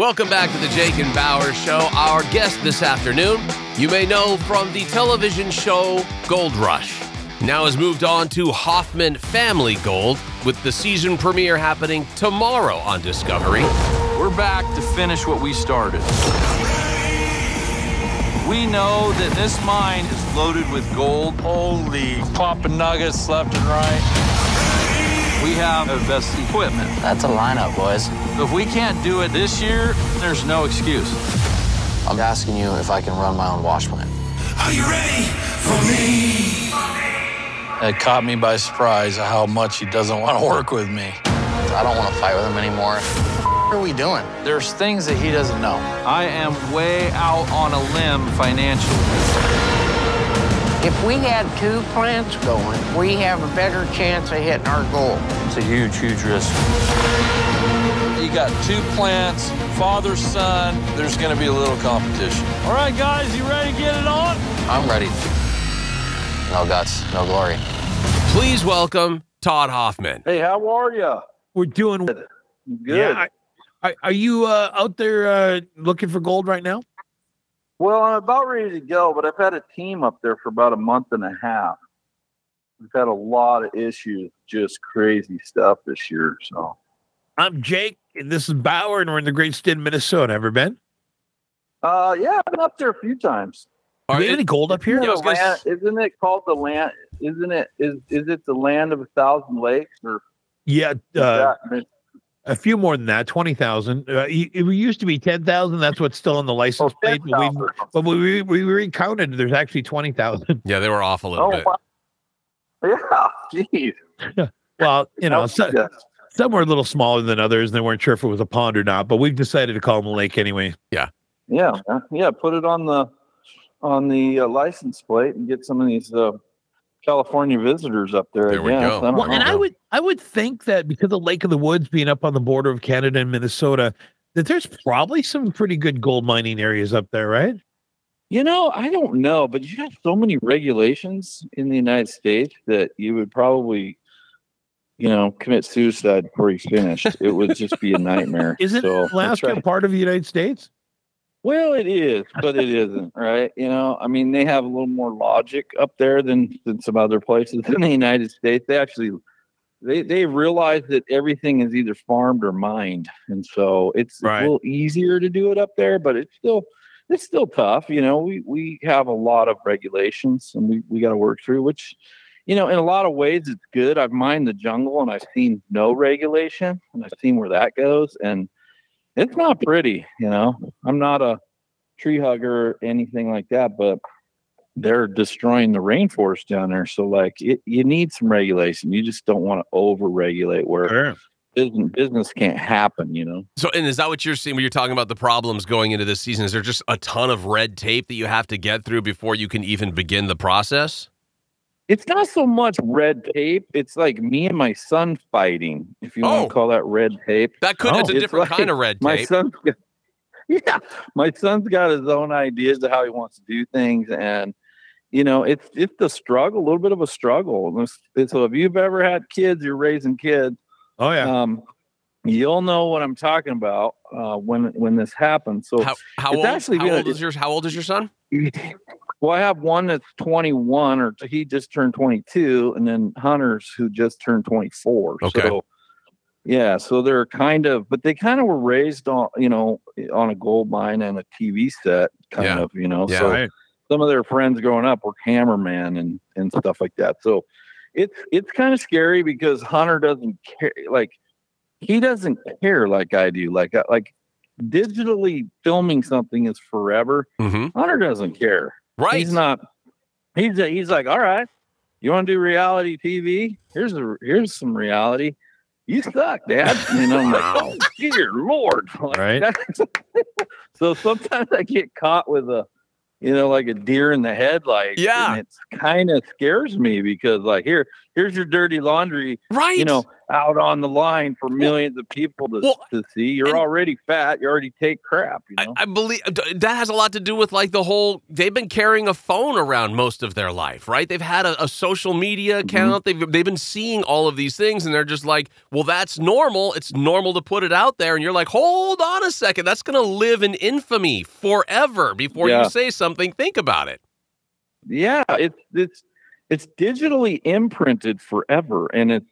Welcome back to the Jake and Bower Show. Our guest this afternoon, you may know from the television show Gold Rush, now has moved on to Hoffman Family Gold, with the season premiere happening tomorrow on Discovery. We're back to finish what we started. We know that this mine is loaded with gold. Holy popping nuggets left and right. We have the best equipment. That's a lineup, boys. If we can't do it this year, there's no excuse. I'm asking you if I can run my own wash plant. Are you ready for me? It caught me by surprise how much he doesn't want to work with me. I don't want to fight with him anymore. What are we doing? There's things that he doesn't know. I am way out on a limb financially. If we had two plants going, we have a better chance of hitting our goal. It's a huge, huge risk. You got two plants, father, son. There's going to be a little competition. All right, guys, you ready to get it on? I'm ready. No guts, no glory. Please welcome Todd Hoffman. Hey, how are you? We're doing Good. Yeah, I, I, are you uh, out there uh, looking for gold right now? Well, I'm about ready to go, but I've had a team up there for about a month and a half. We've had a lot of issues, just crazy stuff this year. So, I'm Jake, and this is Bower, and we're in the great state of Minnesota. Ever been? uh, yeah, I've been up there a few times. Are we have any gold up here? Isn't, it, land, isn't it called the land? Isn't it is is it the land of a thousand lakes or Yeah, uh, that- a few more than that. Twenty thousand. Uh, it it used to be ten thousand. That's what's still on the license oh, plate. But we, 10,000 or something? but we, we recounted. There's actually twenty thousand. Yeah, they were off a little Oh, bit. wow. yeah, jeez. Well, you know, so, some were a little smaller than others, and they weren't sure if it was a pond or not. But we've decided to call them a lake anyway. Yeah, Yeah, yeah. Put it on the on the uh, license plate and get some of these uh, California visitors up there. There we I guess. go. I Well, and. I would I would think that because of Lake of the Woods being up on the border of Canada and Minnesota, that there's probably some pretty good gold mining areas up there, right? You know, I don't know, but you have so many regulations in the United States that you would probably, you know, commit suicide before you finished. it would just be a nightmare. Isn't So, that's Alaska right. part of the United States? Well, it is, but it isn't, right? You know, I mean, they have a little more logic up there than than some other places in the United States. They actually they they realize that everything is either farmed or mined, and so it's Right. a little easier to do it up there. But it's still it's still tough. You know, we we have a lot of regulations, and we we got to work through. Which, you know, in a lot of ways, it's good. I've mined the jungle, and I've seen no regulation, and I've seen where that goes, and it's not pretty. You know, I'm not a tree hugger or anything like that, but they're destroying the rainforest down there. So like it, you need some regulation. You just don't want to over regulate where Sure. business, business can't happen, you know? So, and is that what you're seeing when you're talking about the problems going into this season? Is there just a ton of red tape that you have to get through before you can even begin the process? It's not so much red tape. It's like me and my son fighting, if you Oh. want to call that red tape. That could, Oh. it's a It's different like kind of red tape. My son's yeah, my son's got his own ideas to how he wants to do things. And, you know, it's it's the struggle, a little bit of a struggle. So if you've ever had kids, you're raising kids, Oh yeah. um, you'll know what I'm talking about uh, when when this happens. So, How, how it's old, actually how been a- old is your how old is your son? well, I have one that's 21, or he just turned 22, and then Hunters who just turned 24. Okay. So, yeah, so they're kind of, but they kind of were raised on, you know, on a gold mine and a TV set, kind Yeah. of, you know. Yeah. So Right. some of their friends growing up were cameramen and and stuff like that. So it's it's kind of scary because Hunter doesn't care like he doesn't care like I do. Like like digitally filming something is forever. Mm-hmm. Hunter doesn't care. Right. He's not he's he's like, "All right, you want to do reality TV? Here's a here's some reality." You suck, Dad. And I'm like, oh, dear Lord. Like, Right. so sometimes I get caught with a, you know, like a deer in the headlights. Yeah. And it kind of scares me because, like, here, here's your dirty laundry. right. You know, out on the line for millions of people to, Well, to see. You're already fat. You already take crap. You I, know. I believe that has a lot to do with like the whole. They've been carrying a phone around most of their life, right? They've had a, a social media Mm-hmm. account. They've they've been seeing all of these things, and they're just like, "Well, that's normal. It's normal to put it out there." And you're like, "Hold on a second. That's going to live in infamy forever." Before Yeah. you say something, think about it. yeah, it's it's it's digitally imprinted forever, and it's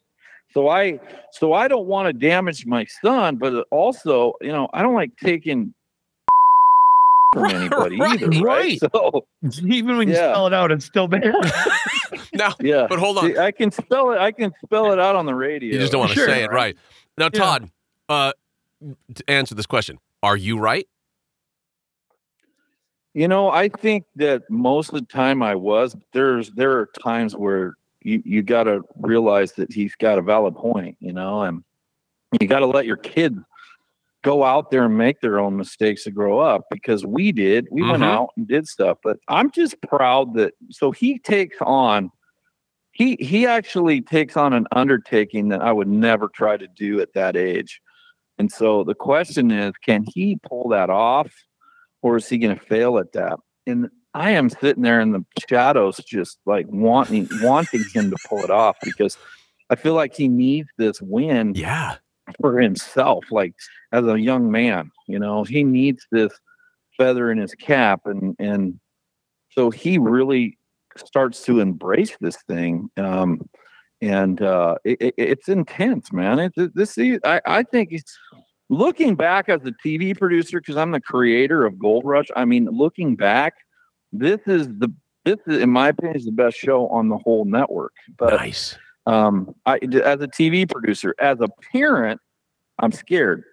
so I so I don't want to damage my son, but also you know I don't like taking from Right, anybody right, either, right? right. So Even when you spell it out, it's still bad. Now, yeah, but hold on. See, I can spell it. I can spell it out on the radio. You just don't want to Sure. say it, right? Now, Yeah. Todd, uh, to answer this question, are you right? You know, I think that most of the time I was. There's there are times where you you got to realize that he's got a valid point. You know, and you got to let your kids go out there and make their own mistakes to grow up because we did. We went Mhm. out and did stuff. But I'm just proud that so he takes on. He he actually takes on an undertaking that I would never try to do at that age. And so the question is, can he pull that off? or is he going to fail at that? And I am sitting there in the shadows, just like wanting wanting him to pull it off because I feel like he needs this win Yeah. for himself. Like as a young man, you know, he needs this feather in his cap, and and so he really starts to embrace this thing. Um, and uh, it, it- it's intense, man. It, this I, I think it's looking back as a TV producer because I'm the creator of Gold Rush. I mean, looking back, this is the this is, in my opinion, is the best show on the whole network. But nice. um, I as a TV producer, as a parent, I'm scared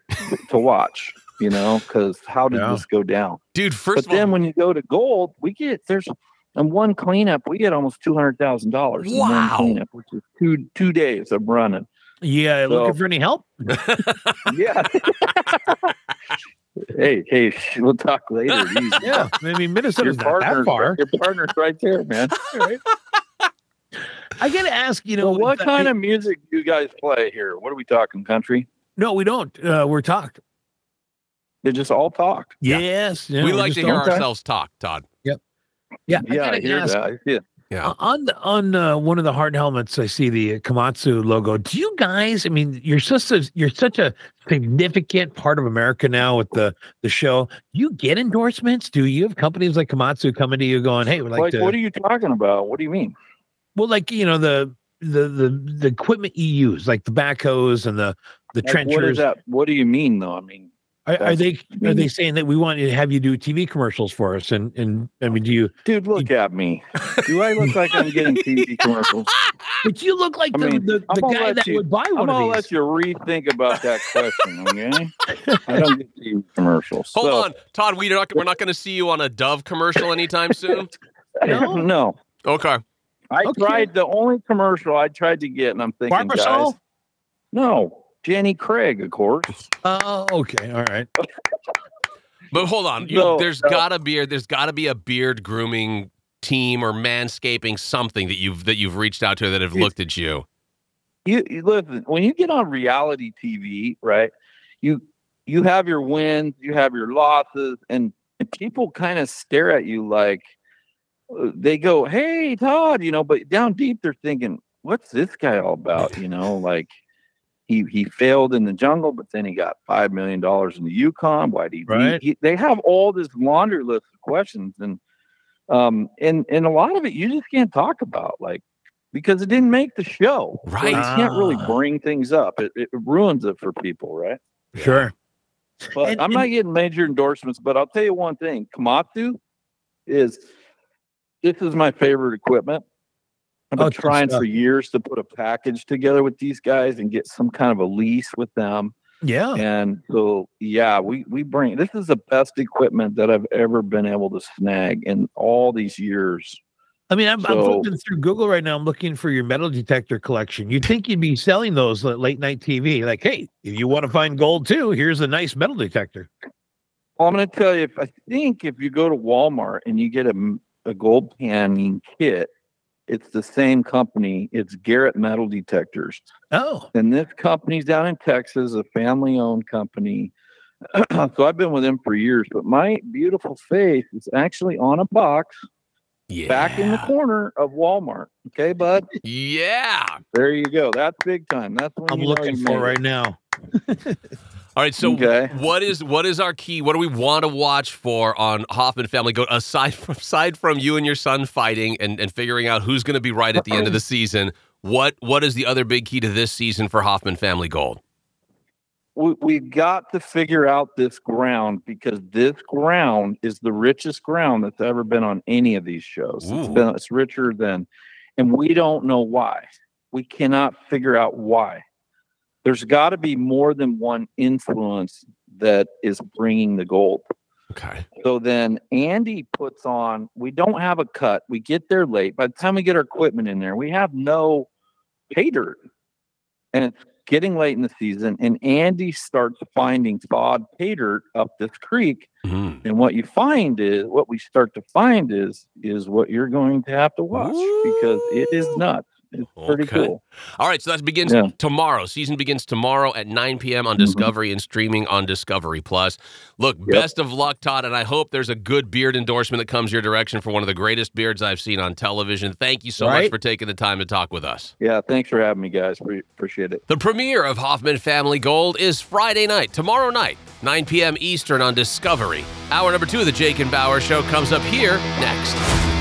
to watch. You know, because how did Yeah. this go down? Dude, first but of all, then when you go to gold, we get there's and one cleanup, we get almost two hundred thousand dollars. Wow. One cleanup, which is two two days of running. yeah, So- looking for any help? Yeah. hey, hey, we'll talk later. Easy. Yeah, I mean Your Minnesota's not that partner's, far. your partner's right there, man. I gotta ask, you know, So what that- kind of music do you guys play here? What are we talking? Country? No, we don't. Uh, we're talked. They just all talk. Yes, yeah, we we're like to hear all- ourselves talk, Todd. Yep. Yeah, Yeah, I gotta hear ask, that. I see it. Yeah. Uh, on the, on uh, one of the hard helmets, I see the Komatsu logo. Do you guys? I mean, you're such a you're such a significant part of America now with the the show. You get endorsements? Do you have companies like Komatsu coming to you going, "Hey, we'd like, Like, to"? what are you talking about? What do you mean? well, like you know the the the the equipment you use, like the backhoes and the the Like, what is trenchers. that? What do you mean, though? I mean, Are, are they I are they saying that we want to have you do TV commercials for us? And and I mean, do you? dude, look at me. Do I look like I'm getting TV commercials? But you look like I the, mean, the, the guy that you- would buy one. I'm one gonna of let you rethink about that question, okay? I don't get TV commercials. Hold So- on, Todd. We're not we're not going to see you on a Dove commercial anytime soon. No? no. Okay. I Okay. tried the only commercial I tried to get, and I'm thinking, guys, no, Jenny Craig, of course. Oh, okay, all right. But hold on, you, No, there's no. gotta be there's gotta be a beard grooming team or manscaping something that you've that you've reached out to that have It's- looked at you. You, you listen when you get on reality TV, right? You you have your wins, you have your losses, and, and people kind of stare at you like they go, "Hey, Todd," you know, but down deep they're thinking, "What's this guy all about?" You know, like he he failed in the jungle, but then he got five million dollars in the Yukon. Why did he, Right. he? They have all this laundry list of questions, and um, and and a lot of it you just can't talk about, like because it didn't make the show. So Right. you can't really bring things up. It, it ruins it for people, right? Sure. But And- I'm not getting major endorsements. But I'll tell you one thing: Komatsu is this is my favorite equipment. I've been Oh, trying for years to put a package together with these guys and get some kind of a lease with them. Yeah. And so, yeah, we we bring this is the best equipment that I've ever been able to snag in all these years. I mean, I'm, I'm So- flipping through Google right now. I'm looking for your metal detector collection. You'd think you'd be selling those at late night TV. Like, hey, if you want to find gold too, here's a nice metal detector. Well, I'm going to tell you, if I think if you go to Walmart and you get a, a gold panning kit, it's the same company. It's Garrett Metal Detectors. Oh, And this company's down in Texas, a family owned company. so I've been with them for years, but my beautiful face is actually on a box Yeah. back in the corner of Walmart. Okay, bud? Yeah. There you go. That's big time. That's what I'm you looking for right now. All right. So, Okay. what is what is our key? What do we want to watch for on Hoffman Family Gold aside uh, from aside from you and your son fighting and, and figuring out who's going to be right at the end of the season? What what is the other big key to this season for Hoffman Family Gold? we, we've got to figure out this ground because this ground is the richest ground that's ever been on any of these shows. It's Ooh. been it's richer than, and we don't know why. We cannot figure out why. There's got to be more than one influence that is bringing the gold. Okay. So then Andy puts on, we don't have a cut. We get there late. By the time we get our equipment in there, we have no pay dirt. And it's getting late in the season. And Andy starts finding thawed pay dirt up this creek. Mhm. And what you find is what we start to find is is what you're going to have to watch because it is nuts. It's pretty Okay. cool. All right, so that begins Yeah. tomorrow. Season begins tomorrow at 9 p.m. on Mhm. Discovery and streaming on Discovery Plus. Look, best of luck, Todd, and I hope there's a good beard endorsement that comes your direction for one of the greatest beards I've seen on television. Thank you so much for taking the time to talk with us. Yeah, thanks for having me, guys. Pre- appreciate it. The premiere of Hoffman Family Gold is Friday night, tomorrow night, 9 p.m. Eastern on Discovery. Hour number two of the Jake and Bower Show comes up here next.